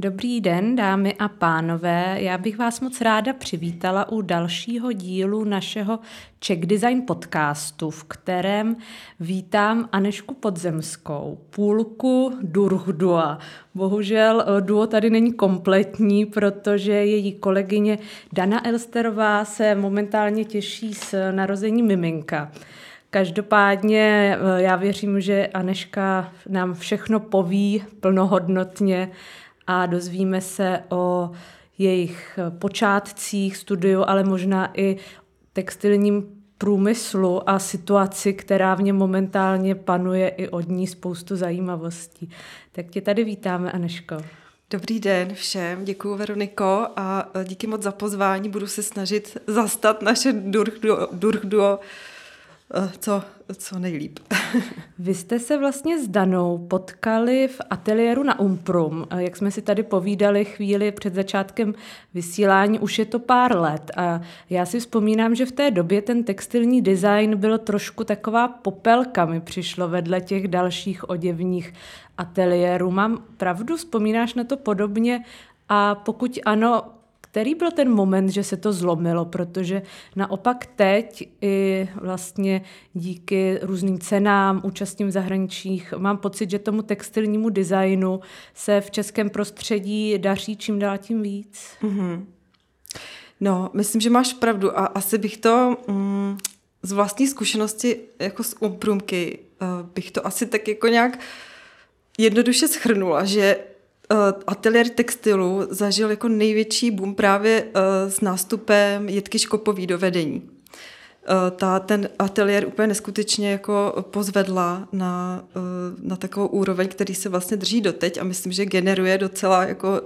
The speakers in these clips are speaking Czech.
Dobrý den, dámy a pánové. Já bych vás moc ráda přivítala u dalšího dílu našeho Czech Design podcastu, v kterém vítám Anešku Podzemskou, půlku Durhdua. Bohužel eh, duo tady není kompletní, protože její kolegyně Dana Elsterová se momentálně těší s narozením miminka. Každopádně eh, já věřím, že Aneška nám všechno poví plnohodnotně a dozvíme se o jejich počátcích studiu, ale možná i textilním průmyslu a situaci, která v něm momentálně panuje, i od ní spoustu zajímavostí. Tak tě tady vítáme, Aneško. Dobrý den všem, děkuji Veroniko a díky moc za pozvání. Budu se snažit zastat naše Durchduo, Durchduo Eh, co, co nejlíp. Vy jste se vlastně s Danou potkali v ateliéru na Umprum. Jak jsme si tady povídali chvíli před začátkem vysílání, už je to pár let. A já si vzpomínám, že v té době ten textilní design byl trošku taková popelka, mi přišlo vedle těch dalších oděvních ateliérů. Mám pravdu, vzpomínáš na to podobně? A pokud ano, který byl ten moment, že se to zlomilo, protože naopak teď i vlastně díky různým cenám, účastním v zahraničích, mám pocit, že tomu textilnímu designu se v českém prostředí daří čím dál tím víc. Mm-hmm. No, myslím, že máš pravdu a asi bych to mm, z vlastní zkušenosti jako z umprumky uh, bych to asi tak jako nějak jednoduše schrnula, že ateliér textilu zažil jako největší boom právě uh, s nástupem Jitky Škopový do vedení. Uh, ta, ten ateliér úplně neskutečně jako pozvedla na, na takovou úroveň, který se vlastně drží doteď a myslím, že generuje docela jako,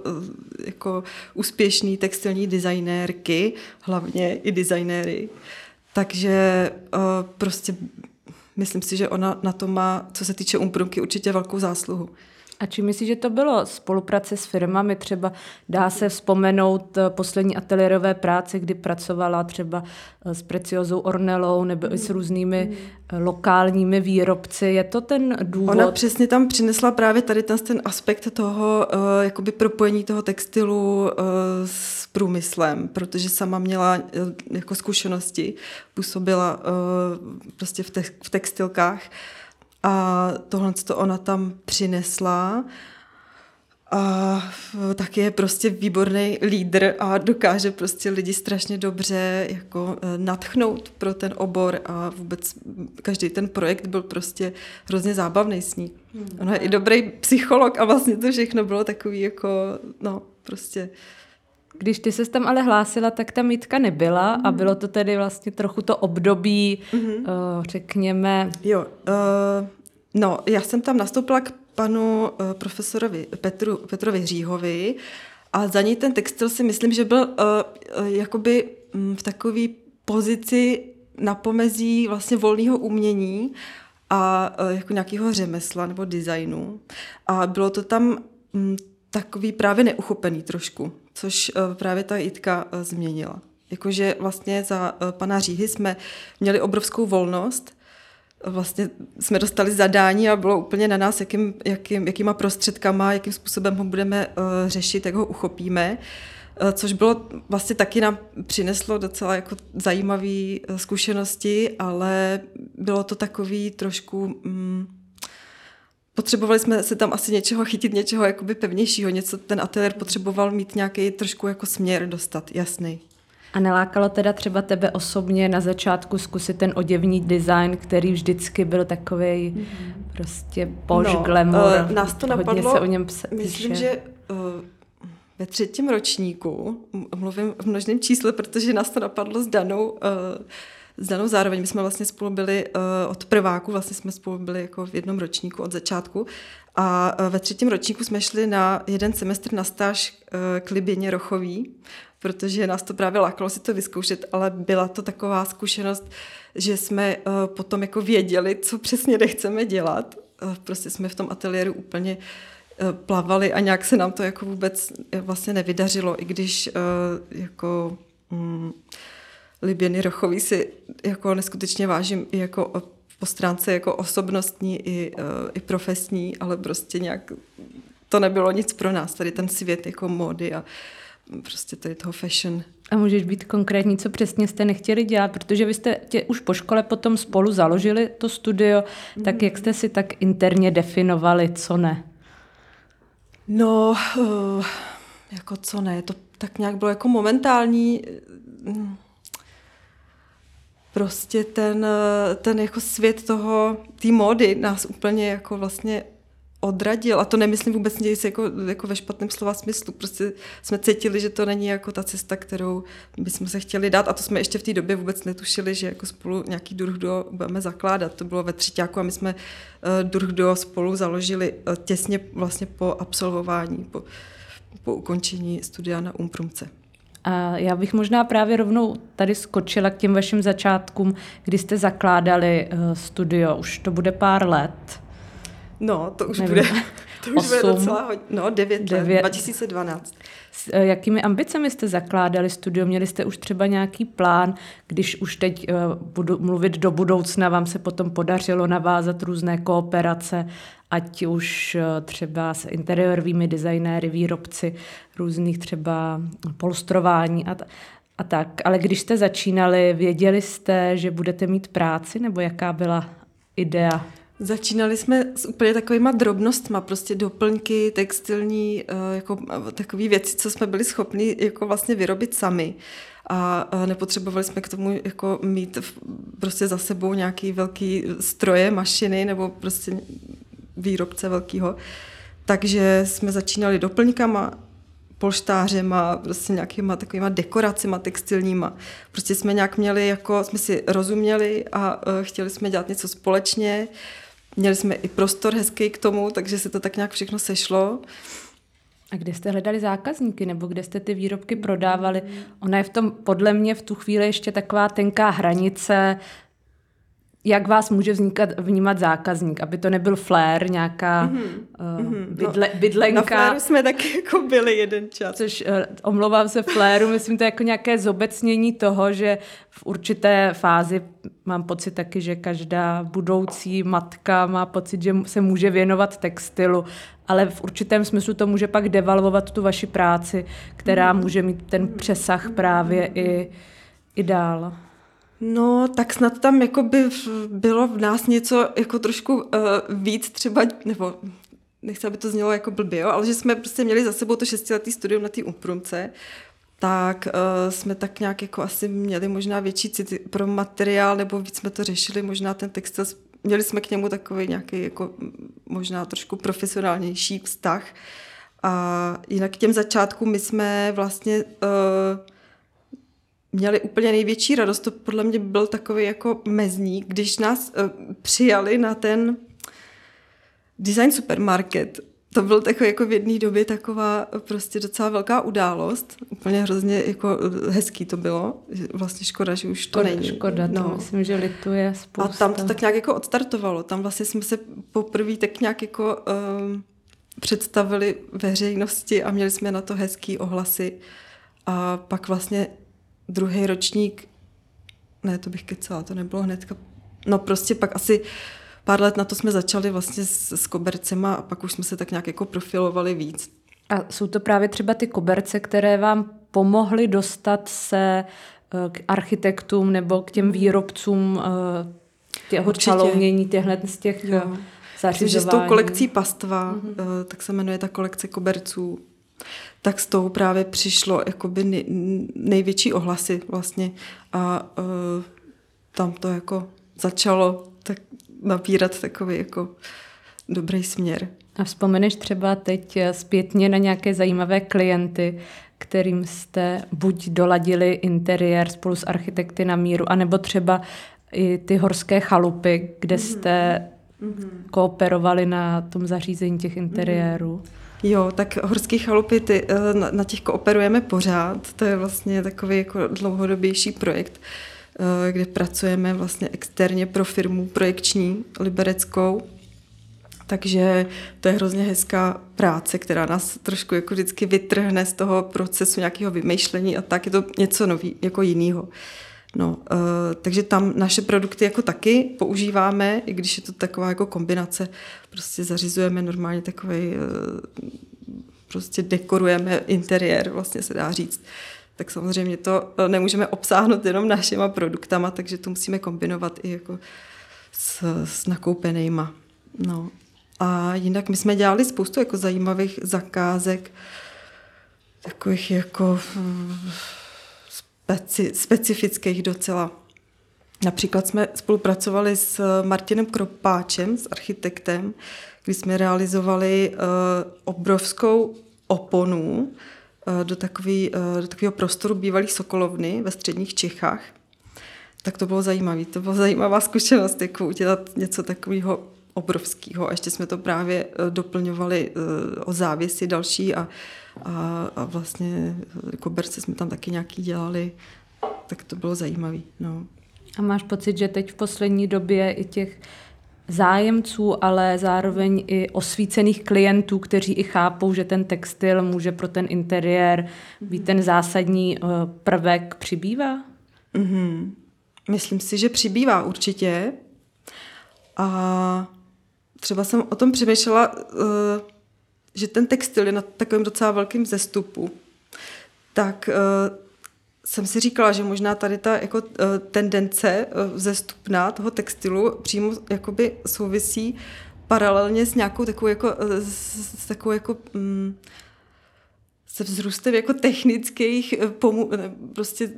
jako úspěšný textilní designérky, hlavně i designéry. Takže prostě myslím si, že ona na to má, co se týče umprumky, určitě velkou zásluhu. A či myslíš, že to bylo spolupráce s firmami? Třeba dá se vzpomenout eh, poslední ateliérové práce, kdy pracovala třeba eh, s Preciozou Ornelou nebo i s různými eh, lokálními výrobci. Je to ten důvod? Ona přesně tam přinesla právě tady ten, ten aspekt toho jakoby propojení toho textilu s průmyslem, protože sama měla jako zkušenosti, působila prostě v, te- v textilkách. A tohle to ona tam přinesla. A taky je prostě výborný lídr a dokáže prostě lidi strašně dobře jako e, natchnout pro ten obor a vůbec každý ten projekt byl prostě hrozně zábavný s ní. Hmm. Ona je i dobrý psycholog a vlastně to všechno bylo takový jako, no, prostě když ty se tam ale hlásila, tak ta mítka nebyla mm. a mhm. bylo to tedy vlastně trochu to období, mm-hmm. uh, řekněme... Jo, uh, no, já jsem tam nastoupila k panu uh, profesorovi Petru, Petrovi Hříhovi a za ní ten textil si myslím, že byl uh, uh, jakoby um, v takové pozici na pomezí vlastně volného umění a uh, jako nějakého řemesla nebo designu. A bylo to tam um, takový právě neuchopený trošku což eh, právě ta Jitka eh, změnila. Jakože vlastně za eh, pana Říhy jsme měli obrovskou volnost, vlastně jsme dostali zadání a bylo úplně na nás, jakým, jakým, jakýma prostředkama, jakým způsobem ho budeme řešit, jak ho uchopíme. Což bylo vlastně taky nám přineslo docela jako zajímavé zkušenosti, ale bylo to takový trošku... Um, potřebovali jsme se tam asi něčeho chytit, něčeho jakoby pevnějšího, něco, ten ateliér potřeboval mít nějaký trošku jako směr dostat, jasný. A nelákalo teda třeba tebe osobně na začátku zkusit ten oděvní design, který vždycky byl takový mm-hmm. prostě poš, no, glamour. Uh, nás to napadlo, se o něm pse, myslím, že uh, ve třetím ročníku, mluvím v množném čísle, protože nás to napadlo s Danou, uh, s Danou zároveň. My jsme vlastně spolu byli uh, od prváku, vlastně jsme spolu byli jako v jednom ročníku od začátku. A uh, ve třetím ročníku jsme šli na jeden semestr na stáž uh, k Liběně Rochový, protože nás to právě lákalo si to vyzkoušet, ale byla to taková zkušenost, že jsme potom jako věděli, co přesně nechceme dělat. Prostě jsme v tom ateliéru úplně plavali a nějak se nám to jako vůbec vlastně nevydařilo, i když jako um, Liběny Rochový si jako neskutečně vážím i jako po stránce jako osobnostní i, i profesní, ale prostě nějak to nebylo nic pro nás, tady ten svět jako módy a prostě tady toho fashion. A můžeš být konkrétní, co přesně jste nechtěli dělat, protože vy jste tě už po škole potom spolu založili to studio, mm. tak jak jste si tak interně definovali, co ne? No, uh, jako co ne, to tak nějak bylo jako momentální, mm, prostě ten, ten jako svět toho, té módy nás úplně jako vlastně odradil. A to nemyslím vůbec nic jako, jako ve špatném slova smyslu. Prostě jsme cítili, že to není jako ta cesta, kterou bychom se chtěli dát. A to jsme ještě v té době vůbec netušili, že jako spolu nějaký druh do budeme zakládat. To bylo ve třetíku a my jsme uh, druh do spolu založili uh, těsně vlastně po absolvování, po, po ukončení studia na Umprumce. A já bych možná právě rovnou tady skočila k těm vašim začátkům, kdy jste zakládali uh, studio. Už to bude pár let. No, to už Nevím. bude, to už 8, bude docela hodně. No, 9, 9 let, 2012. S uh, jakými ambicemi jste zakládali studio? Měli jste už třeba nějaký plán, když už teď uh, budu mluvit do budoucna, vám se potom podařilo navázat různé kooperace, ať už uh, třeba s interiérovými designéry, výrobci různých třeba polstrování a, t- a tak. Ale když jste začínali, věděli jste, že budete mít práci, nebo jaká byla idea? Začínali jsme s úplně takovýma drobnostma, prostě doplňky, textilní, eh, jako eh, takové věci, co jsme byli schopni jako vlastně vyrobit sami. A nepotřebovali jsme k tomu jako mít prostě za sebou nějaký velký stroje, mašiny nebo prostě výrobce velkýho. Takže jsme začínali doplňkama, polštářema, prostě nějakýma takovýma dekoracima textilníma. Prostě jsme nějak měli, jako jsme si rozuměli a uh, chtěli jsme dělat něco společně. Měli jsme i prostor hezký k tomu, takže se to tak nějak všechno sešlo. A kde jste hledali zákazníky, nebo kde jste ty výrobky prodávali? Ona je v tom, podle mě, v tu chvíli ještě taková tenká hranice, jak vás může vznikat, vnímat zákazník, aby to nebyl flair, nějaká mm-hmm. uh, bydle, no, bydlenka. Na flairu jsme taky jako byli jeden čas. Což uh, omlouvám se flairu, myslím to jako nějaké zobecnění toho, že v určité fázi mám pocit taky, že každá budoucí matka má pocit, že se může věnovat textilu, ale v určitém smyslu to může pak devalvovat tu vaši práci, která mm. může mít ten přesah právě i, i dál. No, tak snad tam jako by bylo v nás něco jako trošku uh, víc třeba, nebo nechci, aby to znělo jako blbě, jo, ale že jsme prostě měli za sebou to šestiletý studium na té Umprumce, tak uh, jsme tak nějak jako asi měli možná větší cit pro materiál, nebo víc jsme to řešili, možná ten textil, měli jsme k němu takový nějaký jako možná trošku profesionálnější vztah. A jinak k těm začátkům my jsme vlastně uh, měli úplně největší radost. To podle mě byl takový jako mezník, když nás uh, přijali na ten design supermarket. To byl takový jako v jedné době taková prostě docela velká událost. Úplně hrozně jako hezký to bylo. Vlastně škoda, že už to škoda, není. Škoda, to no. myslím, že lituje spousta. A tam to tak nějak jako odstartovalo. Tam vlastně jsme se poprvé tak nějak jako um, představili veřejnosti a měli jsme na to hezký ohlasy. A pak vlastně druhý ročník, ne, to bych kecala, to nebylo hnedka, no prostě pak asi pár let na to jsme začali vlastně s, s kobercema a pak už jsme se tak nějak jako profilovali víc. A jsou to právě třeba ty koberce, které vám pomohly dostat se eh, k architektům nebo k těm výrobcům eh, těho čalounění, těchhle z těch jo. Eh, zařizování. Že s tou kolekcí pastva, mm-hmm. tak se jmenuje ta kolekce koberců, tak s tou právě přišlo jakoby největší ohlasy vlastně a uh, tam to jako začalo tak nabírat takový jako dobrý směr. A vzpomeneš třeba teď zpětně na nějaké zajímavé klienty, kterým jste buď doladili interiér spolu s architekty na míru, anebo třeba i ty horské chalupy, kde mhm. jste mm-hmm. kooperovali na tom zařízení těch interiérů. Mm-hmm. Jo, tak horské chalupy, ty, eh, na, na těch kooperujeme pořád. To je vlastně takový jako dlouhodobější projekt, eh, kde pracujeme vlastně externě pro firmu projekční libereckou. Takže to je hrozně hezká práce, která nás trošku jako vždycky vytrhne z toho procesu nějakého vymýšlení a tak je to něco nový, jako jinýho. No, uh, takže tam naše produkty jako taky používáme, i když je to taková jako kombinace. Prostě zařizujeme normálně takový, uh, prostě dekorujeme interiér, vlastně se dá říct. Tak samozřejmě to nemůžeme obsáhnout jenom našima produktama, takže to musíme kombinovat i jako s, s nakoupenýma. No. A jinak my jsme dělali spoustu jako zajímavých zakázek, takových jako speci, specifických docela. Například jsme spolupracovali s Martinem Kropáčem, s architektem, kdy jsme realizovali uh, obrovskou oponu uh, do, takový, do takového prostoru bývalých Sokolovny ve středních Čechách. Tak to bylo zajímavé. To byla zajímavá zkušenost, jako udělat něco takového obrovského. A ještě jsme to právě doplňovali o závěsy další a a, a vlastně koberce jsme tam taky nějaký dělali, tak to bylo zajímavé. No. A máš pocit, že teď v poslední době i těch zájemců, ale zároveň i osvícených klientů, kteří i chápou, že ten textil může pro ten interiér být ten zásadní eh, prvek, přibývá? Mm-hmm. Myslím si, že přibývá určitě. A třeba jsem o tom přemýšlela, uh, že ten textil je na takovém docela velkém zestupu, tak uh, jsem si říkala, že možná tady ta jako, uh, tendence zestupná toho textilu přímo jakoby souvisí paralelně s nějakou takovou jako, s, takovou jako um, se vzrůstem jako technických pomů, prostě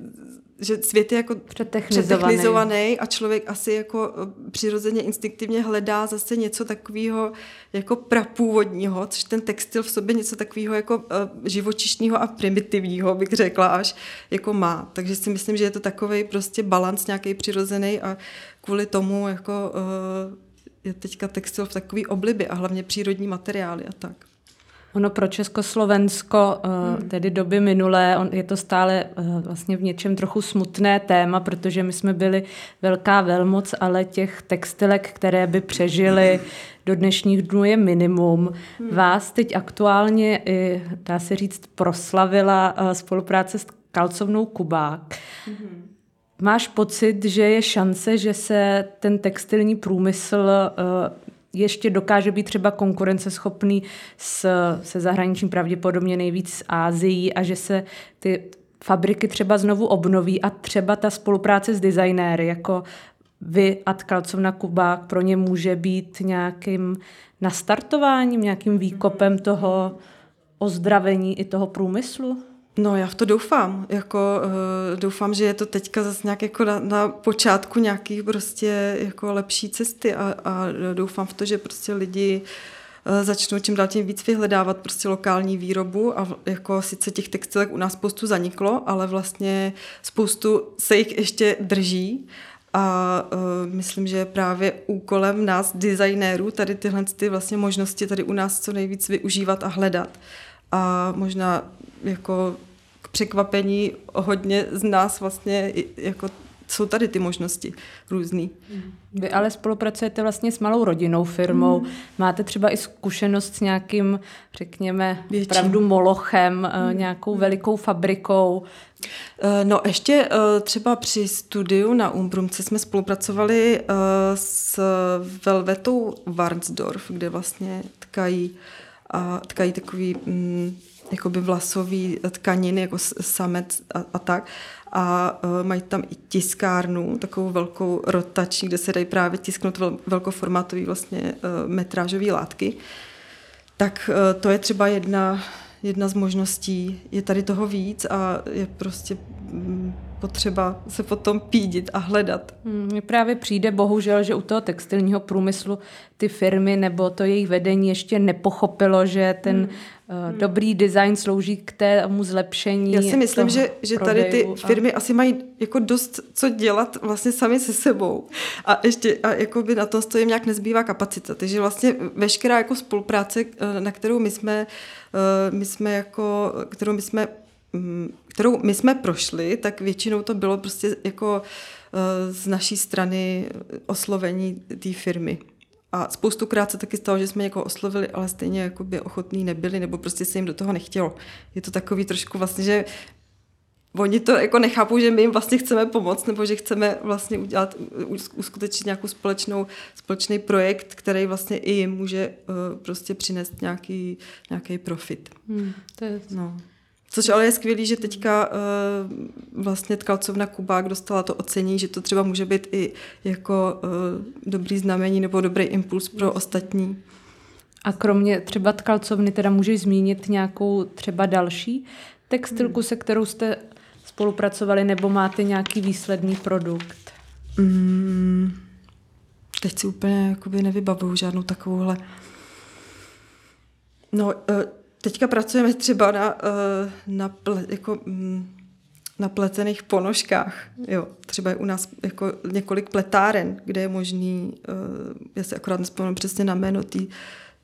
že svět je jako přetechnizovaný a člověk asi jako eh, přirozeně instinktivně hledá zase něco takového jako prapůvodního, což ten textil v sobě něco takového jako eh, živočišného a primitivního, bych řekla až, jako má. Takže si myslím, že je to takový prostě balans nějaký přirozený a kvůli tomu jako eh, je teďka textil v takový oblibě a hlavně přírodní materiály a tak. Ono pro Československo, eh, hmm. tedy doby minulé, on, je to stále eh, vlastně v něčem trochu smutné téma, protože my jsme byli velká velmoc, ale těch textilek, které by přežily do dnešních dnů je minimum. Hmm. Vás teď aktuálně, dá se říct, proslavila eh, spolupráce s kalcovnou Kubák. Hmm. Máš pocit, že je šance, že se ten textilní průmysl ještě dokáže být třeba konkurenceschopný s, se zahraničím pravděpodobně nejvíc s Ázií a že se ty fabriky třeba znovu obnoví a třeba ta spolupráce s designéry, jako vy a Tkalcovna Kubák pro ně může být nějakým nastartováním, nějakým výkopem toho ozdravení i toho průmyslu? No já v to doufám, jako uh, doufám, že je to teďka zase nějak jako na, na počátku nějakých prostě jako lepší cesty a, a doufám v to, že prostě lidi uh, začnou čím dál tím víc vyhledávat prostě lokální výrobu a jako sice těch textilek u nás spoustu zaniklo, ale vlastně spoustu se jich ještě drží a uh, myslím, že je právě úkolem nás, designérů, tady tyhle ty vlastně možnosti tady u nás co nejvíc využívat a hledat. A možná jako k překvapení hodně z nás vlastně jako jsou tady ty možnosti různý. Vy ale spolupracujete vlastně s malou rodinnou firmou. Mm. Máte třeba i zkušenost s nějakým, řekněme, Větším. pravdu molochem, mm. nějakou velikou fabrikou? Eh, no ještě eh, třeba při studiu na Umbrumce jsme spolupracovali s Velvetou Warnsdorf, kde vlastně tkají, a tkají takový mm, jakoby vlasový tkaniny, jako samec a, a tak. A uh, mají tam i tiskárnu, takovou velkou rotační, kde se dají právě tisknout vel, velkoformátový vlastně uh, metrážové látky. Tak uh, to je třeba jedna, jedna z možností. Je tady toho víc a je prostě mm, potřeba se potom pídit a hledat. Hmm, mně právě přijde bohužel, že u toho textilního průmyslu ty firmy nebo to jejich vedení ještě nepochopilo, že ten hmm. uh, dobrý design slouží k tému zlepšení. Já si myslím, že, že tady ty firmy a... asi mají jako dost co dělat vlastně sami se sebou. A ještě a jako by na to jim nějak nezbývá kapacita. Takže vlastně veškerá jako spolupráce, eh, na kterou my jsme, eh, my jsme jako, kterou my jsme mm, kterou my jsme prošli, tak většinou to bylo prostě jako z naší strany oslovení té firmy. A spoustukrát se taky stalo, že jsme někoho oslovili, ale stejně jako by ochotní nebyli, nebo prostě se jim do toho nechtělo. Je to takový trošku vlastně, že oni to jako nechápou, že my jim vlastně chceme pomoct, nebo že chceme vlastně udělat, uskutečnit nějakou společnou, společný projekt, který vlastně i jim může uh, prostě přinést nějaký, nějaký profit. Hmm, to je... no. Což ale je skvělý, že teďka uh, vlastně tkalcovna Kubák dostala to ocení, že to třeba může být i jako uh, dobrý znamení nebo dobrý impuls pro ostatní. A kromě třeba tkalcovny teda můžeš zmínit nějakou třeba další textilku, hmm. se kterou jste spolupracovali, nebo máte nějaký výsledný produkt? Hmm. teď si úplně jakoby nevybavuju žádnou takovouhle. No, uh, Teďka pracujeme třeba na, eh, na, ple, jako, mm, na pletených ponožkách. Jo, třeba je u nás jako několik pletáren, kde je možný, eh, já si akorát nespomínám přesně na jméno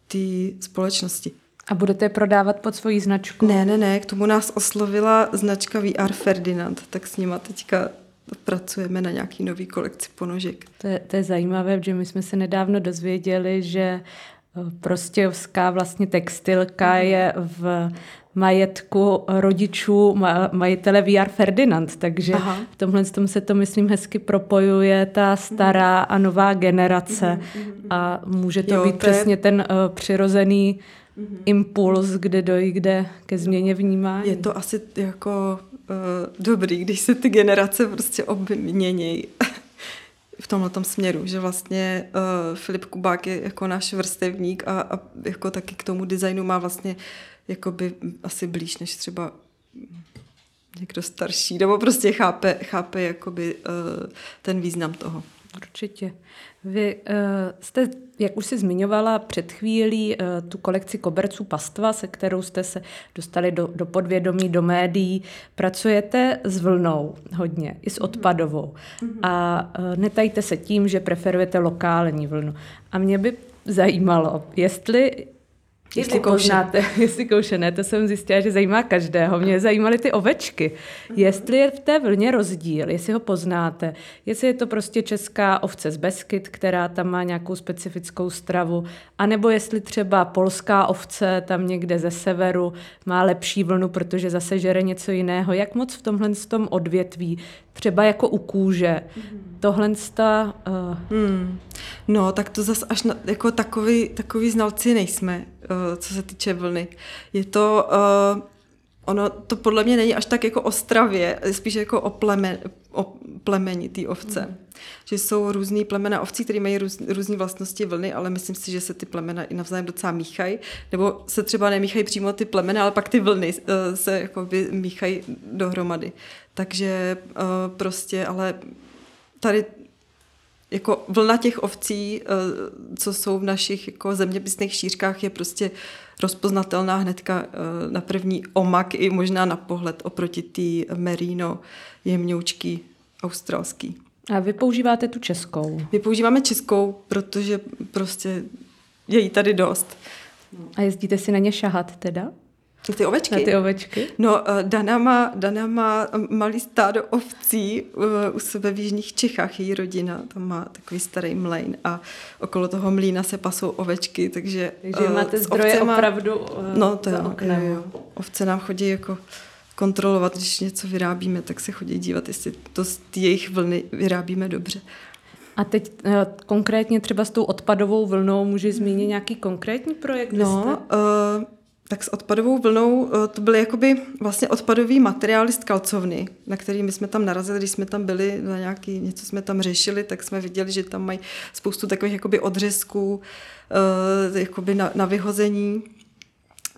té společnosti. A budete je prodávat pod svojí značku? Ne, ne, ne, k tomu nás oslovila značka VR Ferdinand, tak s nima teďka pracujeme na nějaký nový kolekci ponožek. To je, to je zajímavé, že my jsme se nedávno dozvěděli, že Prostějovská vlastně textilka mhm. je v majetku rodičů majitele VR Ferdinand, takže Aha. v tomhle tom se to, myslím, hezky propojuje ta stará a nová generace mhm, mhm, a může to jo, být to přesně je... ten uh, přirozený mm-hmm. impuls, kde dojde ke změně vnímání. Je to asi jako uh, dobrý, když se ty generace prostě obměnějí v tomhle směru, že vlastně uh, Filip Kubák je jako náš vrstevník a, a jako taky k tomu designu má vlastně jakoby asi blíž než třeba někdo starší, nebo prostě chápe, chápe jakoby uh, ten význam toho. Určitě. Vy uh, jste, jak už si zmiňovala před chvílí, uh, tu kolekci koberců pastva, se kterou jste se dostali do, do podvědomí, do médií. Pracujete s vlnou hodně, i s odpadovou. Mm-hmm. A uh, netajte se tím, že preferujete lokální vlnu. A mě by zajímalo, jestli Jestli koušnáte, jestli koušené, to jsem zjistila, že zajímá každého. Mě zajímaly ty ovečky. Jestli je v té vlně rozdíl, jestli ho poznáte, jestli je to prostě česká ovce z Beskyt, která tam má nějakou specifickou stravu, anebo jestli třeba polská ovce tam někde ze severu má lepší vlnu, protože zase žere něco jiného. Jak moc v tomhle tom odvětví, třeba jako u kůže, tohle sta... Uh... Hmm. No, tak to zase až na, jako takový, takový znalci nejsme Eh, co se týče vlny. Je to, uh, ono to podle mě není až tak jako o stravě, spíš jako o, plemen, o plemeni té ovce. Mm. Že jsou různý plemena ovcí, které mají růz, různé vlastnosti vlny, ale myslím si, že se ty plemena i navzájem docela míchají. Nebo se třeba nemíchají přímo ty plemena, ale pak ty vlny uh, se jakoby míchají dohromady. Takže uh, prostě, ale tady jako vlna těch ovcí, eh, co jsou v našich jako zeměpisných šířkách, je prostě rozpoznatelná hnedka eh, na první omak i možná na pohled oproti té merino jemňoučky australský. A vy používáte tu českou? My používáme českou, protože prostě je jí tady dost. A jezdíte si na ně šahat teda? Ty ovečky? Na ty ovečky? No, eh, Dana má, Dana má malý stádo ovcí uh, u sebe v Jižních Čechách, její rodina, tam má takový starý mlejn a okolo toho mlína se pasou ovečky, takže... Takže uh, máte zdroje opravdu uh, No, to jo, jo, jo. Ovce nám chodí jako kontrolovat, když něco vyrábíme, tak se chodí dívat, jestli to z jejich vlny vyrábíme dobře. A teď uh, konkrétně třeba s tou odpadovou vlnou může zmínit nějaký konkrétní projekt? No, uh, tak s odpadovou vlnou eh, to byly jakoby vlastně odpadový materiály z kalcovny, na který my jsme tam narazili, když jsme tam byli na nějaký, něco jsme tam řešili, tak jsme viděli, že tam mají spoustu takových jakoby odřezků uh, jakoby na, na vyhození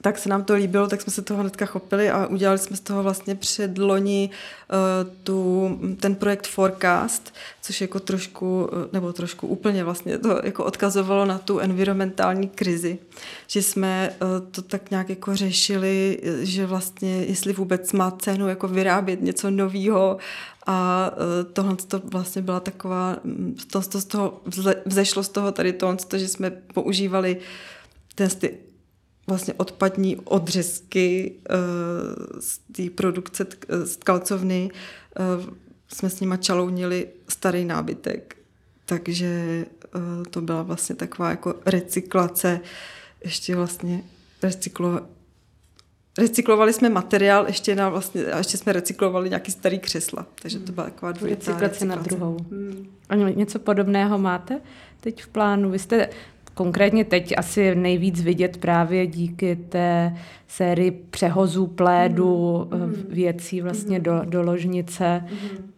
tak se nám to líbilo, tak jsme se toho hnedka chopili a udělali jsme z toho vlastně předloni uh, tu, ten projekt Forecast, což jako trošku, uh, nebo trošku úplně vlastně to jako odkazovalo na tu environmentální krizi, že jsme uh, to tak nějak jako řešili, že vlastně jestli vůbec má cenu jako vyrábět něco nového a tohle to vlastně byla taková, to, to z toho vzešlo z toho tady tohle, že jsme používali ten vlastně odpadní odřezky uh, z té produkce z kalcovny. Uh, jsme s nima čalounili starý nábytek. Takže to byla vlastně taková jako recyklace, ještě vlastně recyklova, recyklovali jsme materiál ještě na vlastně, a ještě jsme recyklovali nějaký starý křesla, takže to byla taková dvojitá recyklace. na druhou. Hmm. A něco podobného máte teď v plánu? Vy jste konkrétně teď asi nejvíc vidět právě díky té sérii přehozů, plédu, mm. věcí vlastně mm. do, do ložnice. Mm.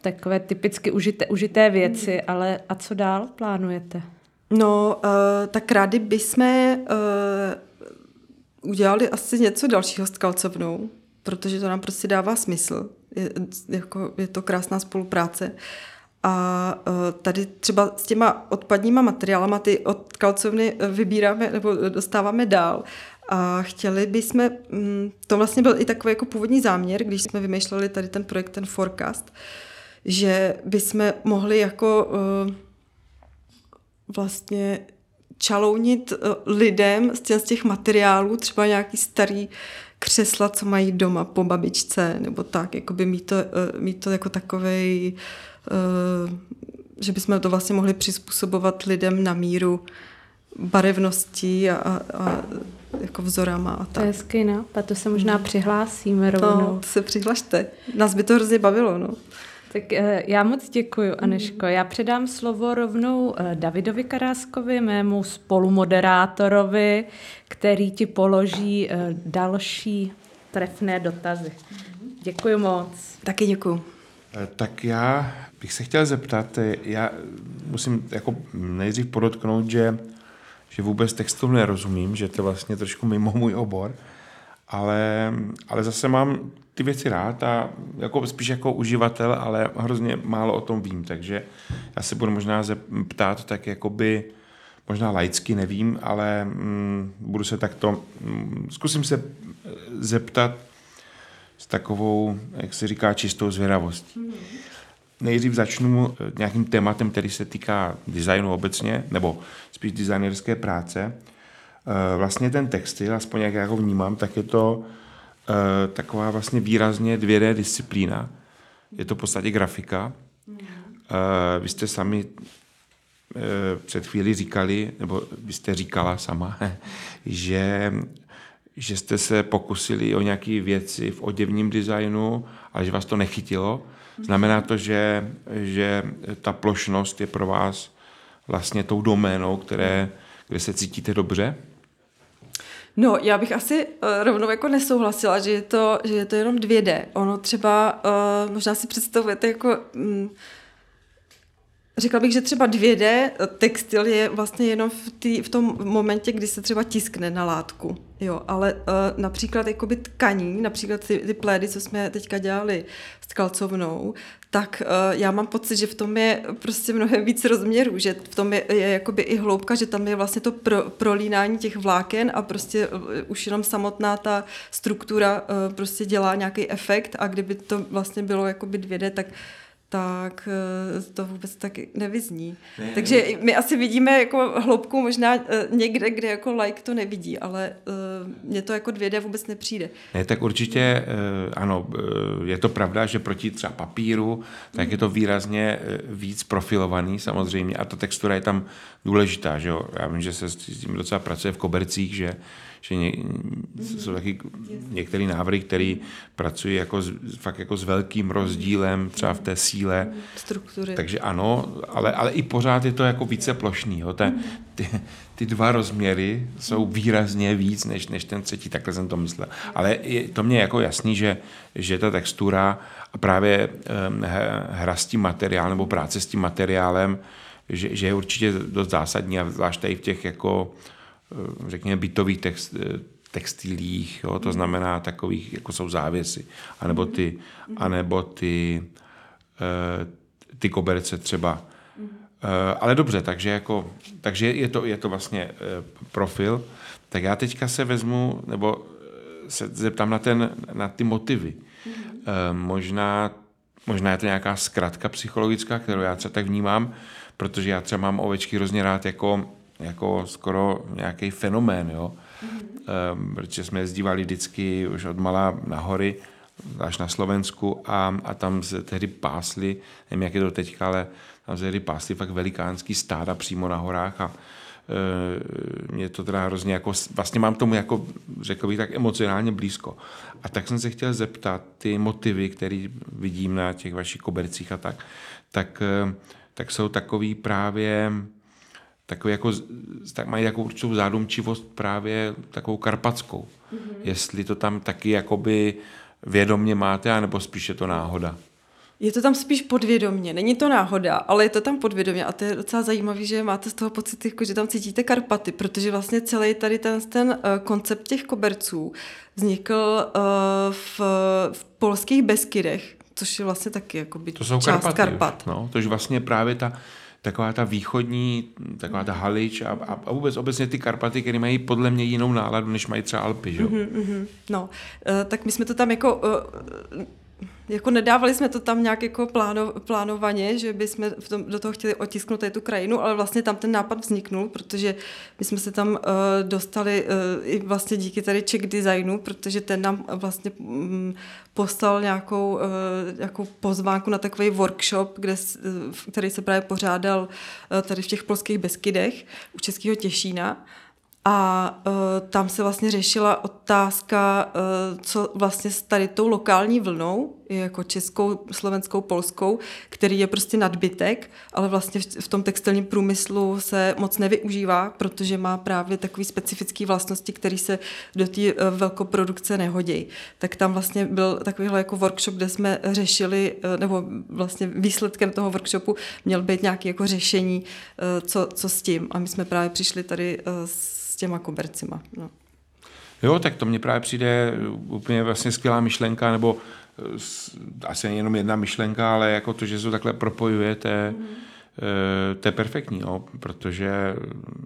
Takové typicky užité, užité věci, mm. ale a co dál plánujete? No, uh, tak rádi bychom uh, udělali asi něco dalšího s kalcovnou, protože to nám prostě dává smysl. Je, jako, je to krásná spolupráce. A e, tady třeba s těma odpadníma materiálama ty od kalcovny e, vybíráme nebo dostáváme dál. A chtěli bychom, mm, to vlastně byl i takový jako původní záměr, když jsme vymýšleli tady ten projekt, ten forecast, že bychom mohli jako e, vlastně čalounit lidem z těch materiálů, třeba nějaký starý křesla, co mají doma po babičce, nebo tak, jako by mít to, mít to jako takovej že bychom to vlastně mohli přizpůsobovat lidem na míru barevností a, a, a jako vzorama a tak. To je hezký nápad, to se možná hmm. přihlásíme rovnou. No, to se přihlašte. Nás by to hrozně bavilo, no. Tak eh, já moc děkuji, Aneško. Já předám slovo rovnou eh, Davidovi Karáskovi, mému spolumoderátorovi, který ti položí další trefné dotazy. Děkuji moc. Taky děkuji. Tak já bych se chtěl zeptat, eh, já musím jako nejdřív podotknout, že, že vůbec textu nerozumím, že to vlastně trošku mimo můj obor, ale, ale zase mám ty věci rád a jako spíš jako uživatel, ale hrozně málo o tom vím, takže já se budu možná ptát tak jakoby možná laicky, nevím, ale mm, budu se takto, mm, zkusím se zeptat s takovou, jak se říká, čistou zvědavostí. Nejdřív začnu eh, nějakým tématem, který se týká designu obecně, nebo spíš designerské práce. Eh, vlastně ten textil, aspoň jak já ho vnímám, tak je to eh, taková vlastně výrazně 2D disciplína. Je to v podstatě grafika. Vy jste sami před chvíli říkali, nebo vy jste říkala sama, že, že jste se pokusili o nějaké věci v oděvním designu, ale že vás to nechytilo. Znamená to, že, že ta plošnost je pro vás vlastně tou doménou, které, kde se cítíte dobře? No, já bych asi uh, rovnou jako nesouhlasila, že je to, že je to jenom 2D. Ono třeba, uh, možná si představujete jako... Um, Řekla bych, že třeba 2D textil je vlastně jenom v, tý, v tom momentě, kdy se třeba tiskne na látku. Jo, ale uh, například jakoby tkaní, například ty, ty plédy, co jsme teďka dělali s kalcovnou, tak uh, já mám pocit, že v tom je prostě mnohem víc rozměrů, že v tom je, je jakoby i hloubka, že tam je vlastně to pro, prolínání těch vláken a prostě uh, už jenom samotná ta struktura uh, prostě dělá nějaký efekt a kdyby to vlastně bylo jakoby 2D, tak tak eh, to vůbec tak nevyzní. Ne, Takže ne. my asi vidíme jako hloubku možná eh, někde, kde jako like to nevidí, ale uh, mně to jako 2D vůbec nepřijde. Ne, tak určitě ano, je to pravda, že proti třeba papíru, tak je to výrazně víc profilovaný samozřejmě a ta textura je tam důležitá, že jo? Já vím, že se s tím docela pracuje v kobercích, že že ně, jsou taky některé návrhy, které pracují jako s, fakt jako s velkým rozdílem třeba v té síle. Struktury. Takže ano, ale, ale i pořád je to jako více plošný. Jo. Te, ty, ty dva rozměry jsou výrazně víc než, než ten třetí, takhle jsem to myslel. Ale je, to mě jako jasný, že, že ta textura a právě um, hra s tím materiálem nebo práce s tím materiálem, že, že je určitě dost zásadní a zvlášť tady v těch jako řekněme, bytových text, eh, textilích, jo, to znamená takových, jako jsou závěsy, anebo ty, anebo ty, eh, ty koberce třeba. Ale dobře, takže, jako, takže je, to, je to vlastně profil. Tak já teďka se vezmu, nebo se zeptám na, ten, na ty motivy. Možná, možná je to nějaká zkratka psychologická, kterou já třeba tak vnímám, protože já třeba mám ovečky hrozně rád jako jako skoro nějaký fenomén, jo. Mm-hmm. Protože jsme jezdívali vždycky už od malá na hory, až na Slovensku a, a tam se tehdy pásli, nevím, jak je to teďka, ale tam se tehdy pásli fakt velikánský stáda přímo na horách a mě to teda hrozně jako, vlastně mám tomu jako, řekl bych tak emocionálně blízko. A tak jsem se chtěl zeptat, ty motivy, které vidím na těch vašich kobercích a tak, tak, tak jsou takový právě takový jako, tak mají takovou určitou zádumčivost právě takovou karpatskou. Mm-hmm. Jestli to tam taky jakoby vědomně máte, anebo spíš je to náhoda? Je to tam spíš podvědomně, není to náhoda, ale je to tam podvědomně a to je docela zajímavé, že máte z toho pocit, jako, že tam cítíte Karpaty, protože vlastně celý tady ten, ten uh, koncept těch koberců vznikl uh, v, v polských Beskydech, což je vlastně taky jakoby to jsou část Karpaty Karpat. Už, no, to je vlastně právě ta, taková ta východní, taková ta Halič a, a, a vůbec obecně ty Karpaty, které mají podle mě jinou náladu, než mají třeba Alpy, že? Mm-hmm, mm-hmm. No, uh, tak my jsme to tam jako uh, jako nedávali jsme to tam nějak jako pláno, plánovaně, že bychom v tom, do toho chtěli otisknout tu krajinu, ale vlastně tam ten nápad vzniknul, protože my jsme se tam uh, dostali uh, i vlastně díky tady Czech Designu, protože ten nám vlastně um, poslal nějakou, uh, nějakou pozvánku na takový workshop, kde, uh, který se právě pořádal uh, tady v těch polských Beskydech u Českého Těšína. A uh, tam se vlastně řešila otázka, uh, co vlastně s tady tou lokální vlnou, jako českou, slovenskou, polskou, který je prostě nadbytek, ale vlastně v, v tom textilním průmyslu se moc nevyužívá, protože má právě takové specifické vlastnosti, které se do té uh, velkoprodukce nehodí. Tak tam vlastně byl takovýhle jako workshop, kde jsme řešili, uh, nebo vlastně výsledkem toho workshopu měl být nějaké jako řešení, uh, co, co s tím. A my jsme právě přišli tady uh, s těma kobercima. No. Jo, tak to mně právě přijde úplně vlastně skvělá myšlenka, nebo eh, asi jenom jedna myšlenka, ale jako to, že se to takhle propojujete, mm. to je perfektní, jo, protože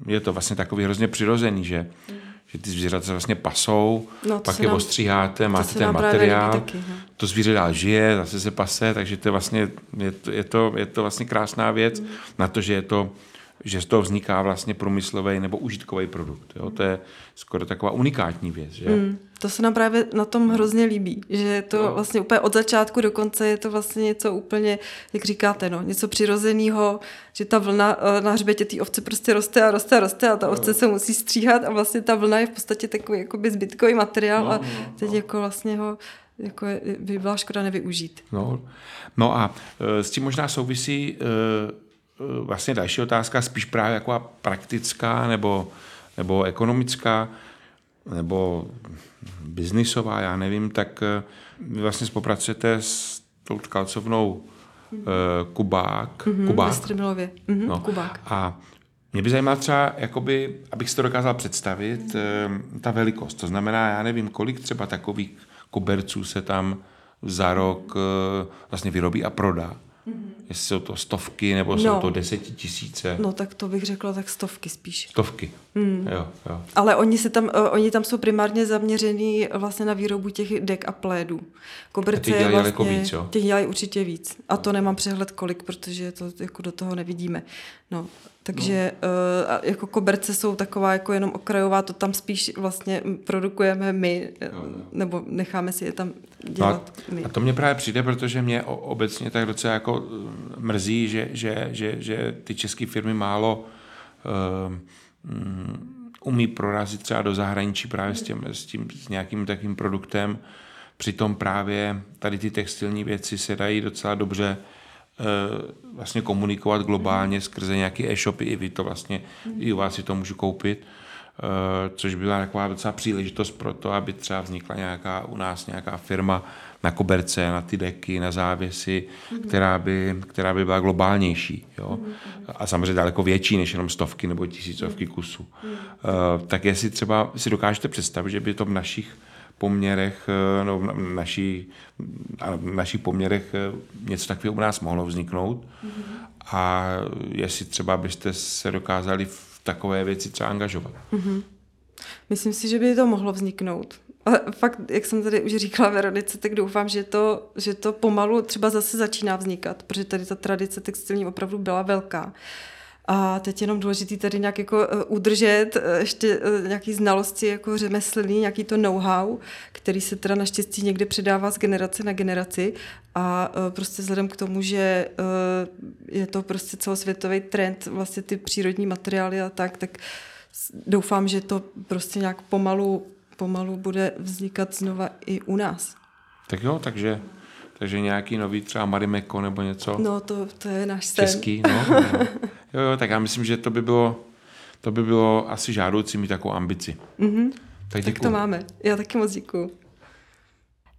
je to vlastně takový hrozně přirozený, že, mm. že ty zvířata se vlastně pasou, no, pak je nám, ostříháte, máte ten materiál, taky, no. to zvíře dál žije, zase se pase, takže to je vlastně, je to, je to, je to vlastně krásná věc mm. na to, že je to že z toho vzniká vlastně průmyslový nebo užitkový produkt. Jo? To je skoro taková unikátní věc. Že? Mm, to se nám právě na tom hrozně líbí, že to no. vlastně úplně od začátku do konce je to vlastně něco úplně, jak říkáte, no, něco přirozeného, že ta vlna eh, na hřbetě té ovce prostě roste a roste a roste a ta ovce no. se musí stříhat a vlastně ta vlna je v podstatě takový jakoby zbytkový materiál no, a no, teď no. jako vlastně ho jako by byla škoda nevyužít. No, no a eh, s tím možná souvisí Eh, vlastně další otázka, spíš právě jako praktická nebo, nebo ekonomická nebo biznisová, já nevím, tak eh, vy vlastně spolupracujete s tou tkalcovnou uh, Kubák. Mm-hmm, Kubák. Mm-hmm, no. Kubák. A mě by zajímalo třeba, jakoby, abych si to dokázal představit, mm. ta velikost. To znamená, já nevím, kolik třeba takových koberců se tam za rok vlastně vyrobí a prodá. Mm-hmm. Jestli jsou to stovky, nebo no. jsou to desetitisíce. No tak to bych řekla tak stovky spíš. Stovky, mm. jo, jo. Ale oni, se tam, uh, oni tam jsou primárně zaměřený vlastně na výrobu těch dek a plédů. Koberce a ty dělají vlastně, jako víc, jo? Těch dělají určitě víc. A to nemám přehled kolik, protože to jako do toho nevidíme. No, takže no. uh, jako koberce jsou taková jako jenom okrajová, to tam spíš vlastně produkujeme my, no, no. nebo necháme si je tam dělat no a, my. A to mě právě přijde, protože mě obecně tak docela jako eh, mrzí, že, že, že, že ty české firmy málo uh, um, umí prorazit třeba do zahraničí právě s tím, s tím s nějakým takým produktem. Přitom právě tady ty textilní věci se dají docela dobře Eh, vlastně komunikovat globálně skrze nějaké e-shopy, i vy to vlastně, i u vás si to můžu koupit, což byla taková docela příležitost pro to, aby třeba vznikla nějaká u nás nějaká firma na koberce, na ty deky, na závěsy, mm-hmm. která, by, která by byla globálnější. Jo? Mm-hmm. A samozřejmě daleko větší než jenom stovky nebo tisícovky kusů. Mm-hmm. tak jestli třeba si dokážete představit, že by to v našich poměrech, eh, no, v naší, v našich poměrech eh, něco takového u nás mohlo vzniknout. Mm-hmm. A jestli třeba byste se dokázali v takové věci třeba angažovat. Mm-hmm. Myslím si, že by to mohlo vzniknout. A fakt, jak jsem tady už říkala Veronice, tak doufám, že to, že to pomalu třeba zase začíná vznikat, protože tady ta tradice textilní opravdu byla velká. A teď jenom důležité tady nějak jako eh, udržet eh, ještě eh, nějaký znalosti jako řemeslný, nějaký to know-how, který se teda naštěstí někde předává z generace na generaci a prostě vzhledem k tomu, že je to prostě celosvětový trend, vlastně ty přírodní materiály a tak, tak doufám, že to prostě nějak pomalu, pomalu bude vznikat znova i u nás. Tak jo, takže takže nějaký nový třeba Marimeko nebo něco. No, to, to je náš sen. Český, no, no. Jo, jo, tak já myslím, že to by bylo, to by bylo asi žádoucí mít takovou ambici. Mm-hmm. Tak, tak to máme. Já taky moc děkuju.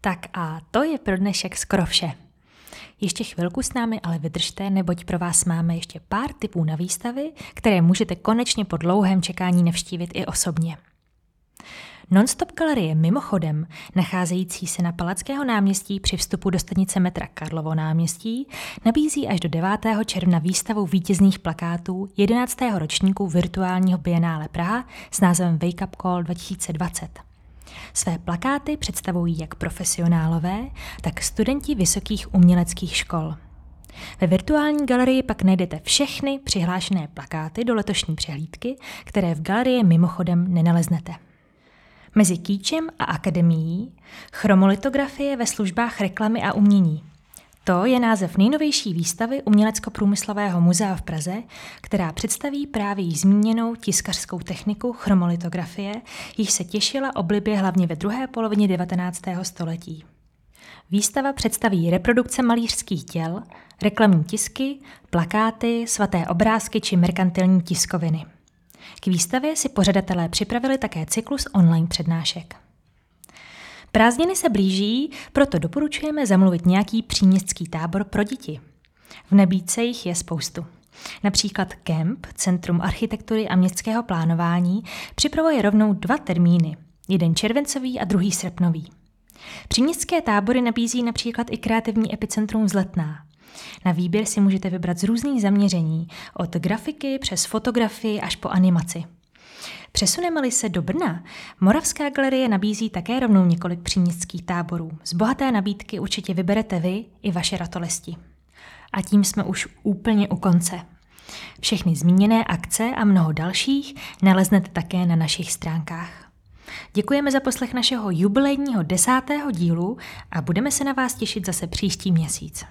Tak a to je pro dnešek skoro vše. Ještě chvilku s námi ale vydržte, neboť pro vás máme ještě pár typů na výstavy, které můžete konečně po dlouhém čekání navštívit i osobně. Nonstop galerie mimochodem, nacházející se na Palackého náměstí při vstupu do stanice metra Karlovo náměstí, nabízí až do 9. června výstavu vítězných plakátů 11. ročníku virtuálního Bienále Praha s názvem Wake Up Call 2020. Své plakáty představují jak profesionálové, tak studenti vysokých uměleckých škol. Ve virtuální galerii pak najdete všechny přihlášené plakáty do letošní přehlídky, které v galerii mimochodem nenaleznete. Mezi kýčem a akademií chromolitografie ve službách reklamy a umění. To je název nejnovější výstavy Umělecko-průmyslového muzea v Praze, která představí právě již zmíněnou tiskařskou techniku chromolitografie, již se těšila oblibě hlavně ve druhé polovině 19. století. Výstava představí reprodukce malířských těl, reklamní tisky, plakáty, svaté obrázky či merkantilní tiskoviny. K výstavě si pořadatelé připravili také cyklus online přednášek. Prázdniny se blíží, proto doporučujeme zamluvit nějaký příměstský tábor pro děti. V nabídce jich je spoustu. Například KEMP, Centrum architektury a městského plánování, připravuje rovnou dva termíny, jeden červencový a druhý srpnový. Příměstské tábory nabízí například i kreativní epicentrum Vzletná. Na výběr si můžete vybrat z různých zaměření, od grafiky přes fotografii až po animaci. Přesuneme-li se do Brna, Moravská galerie nabízí také rovnou několik příměstských táborů. Z bohaté nabídky určitě vyberete vy i vaše ratolesti. A tím jsme už úplně u konce. Všechny zmíněné akce a mnoho dalších naleznete také na našich stránkách. Děkujeme za poslech našeho jubilejního desátého dílu a budeme se na vás těšit zase příští měsíc.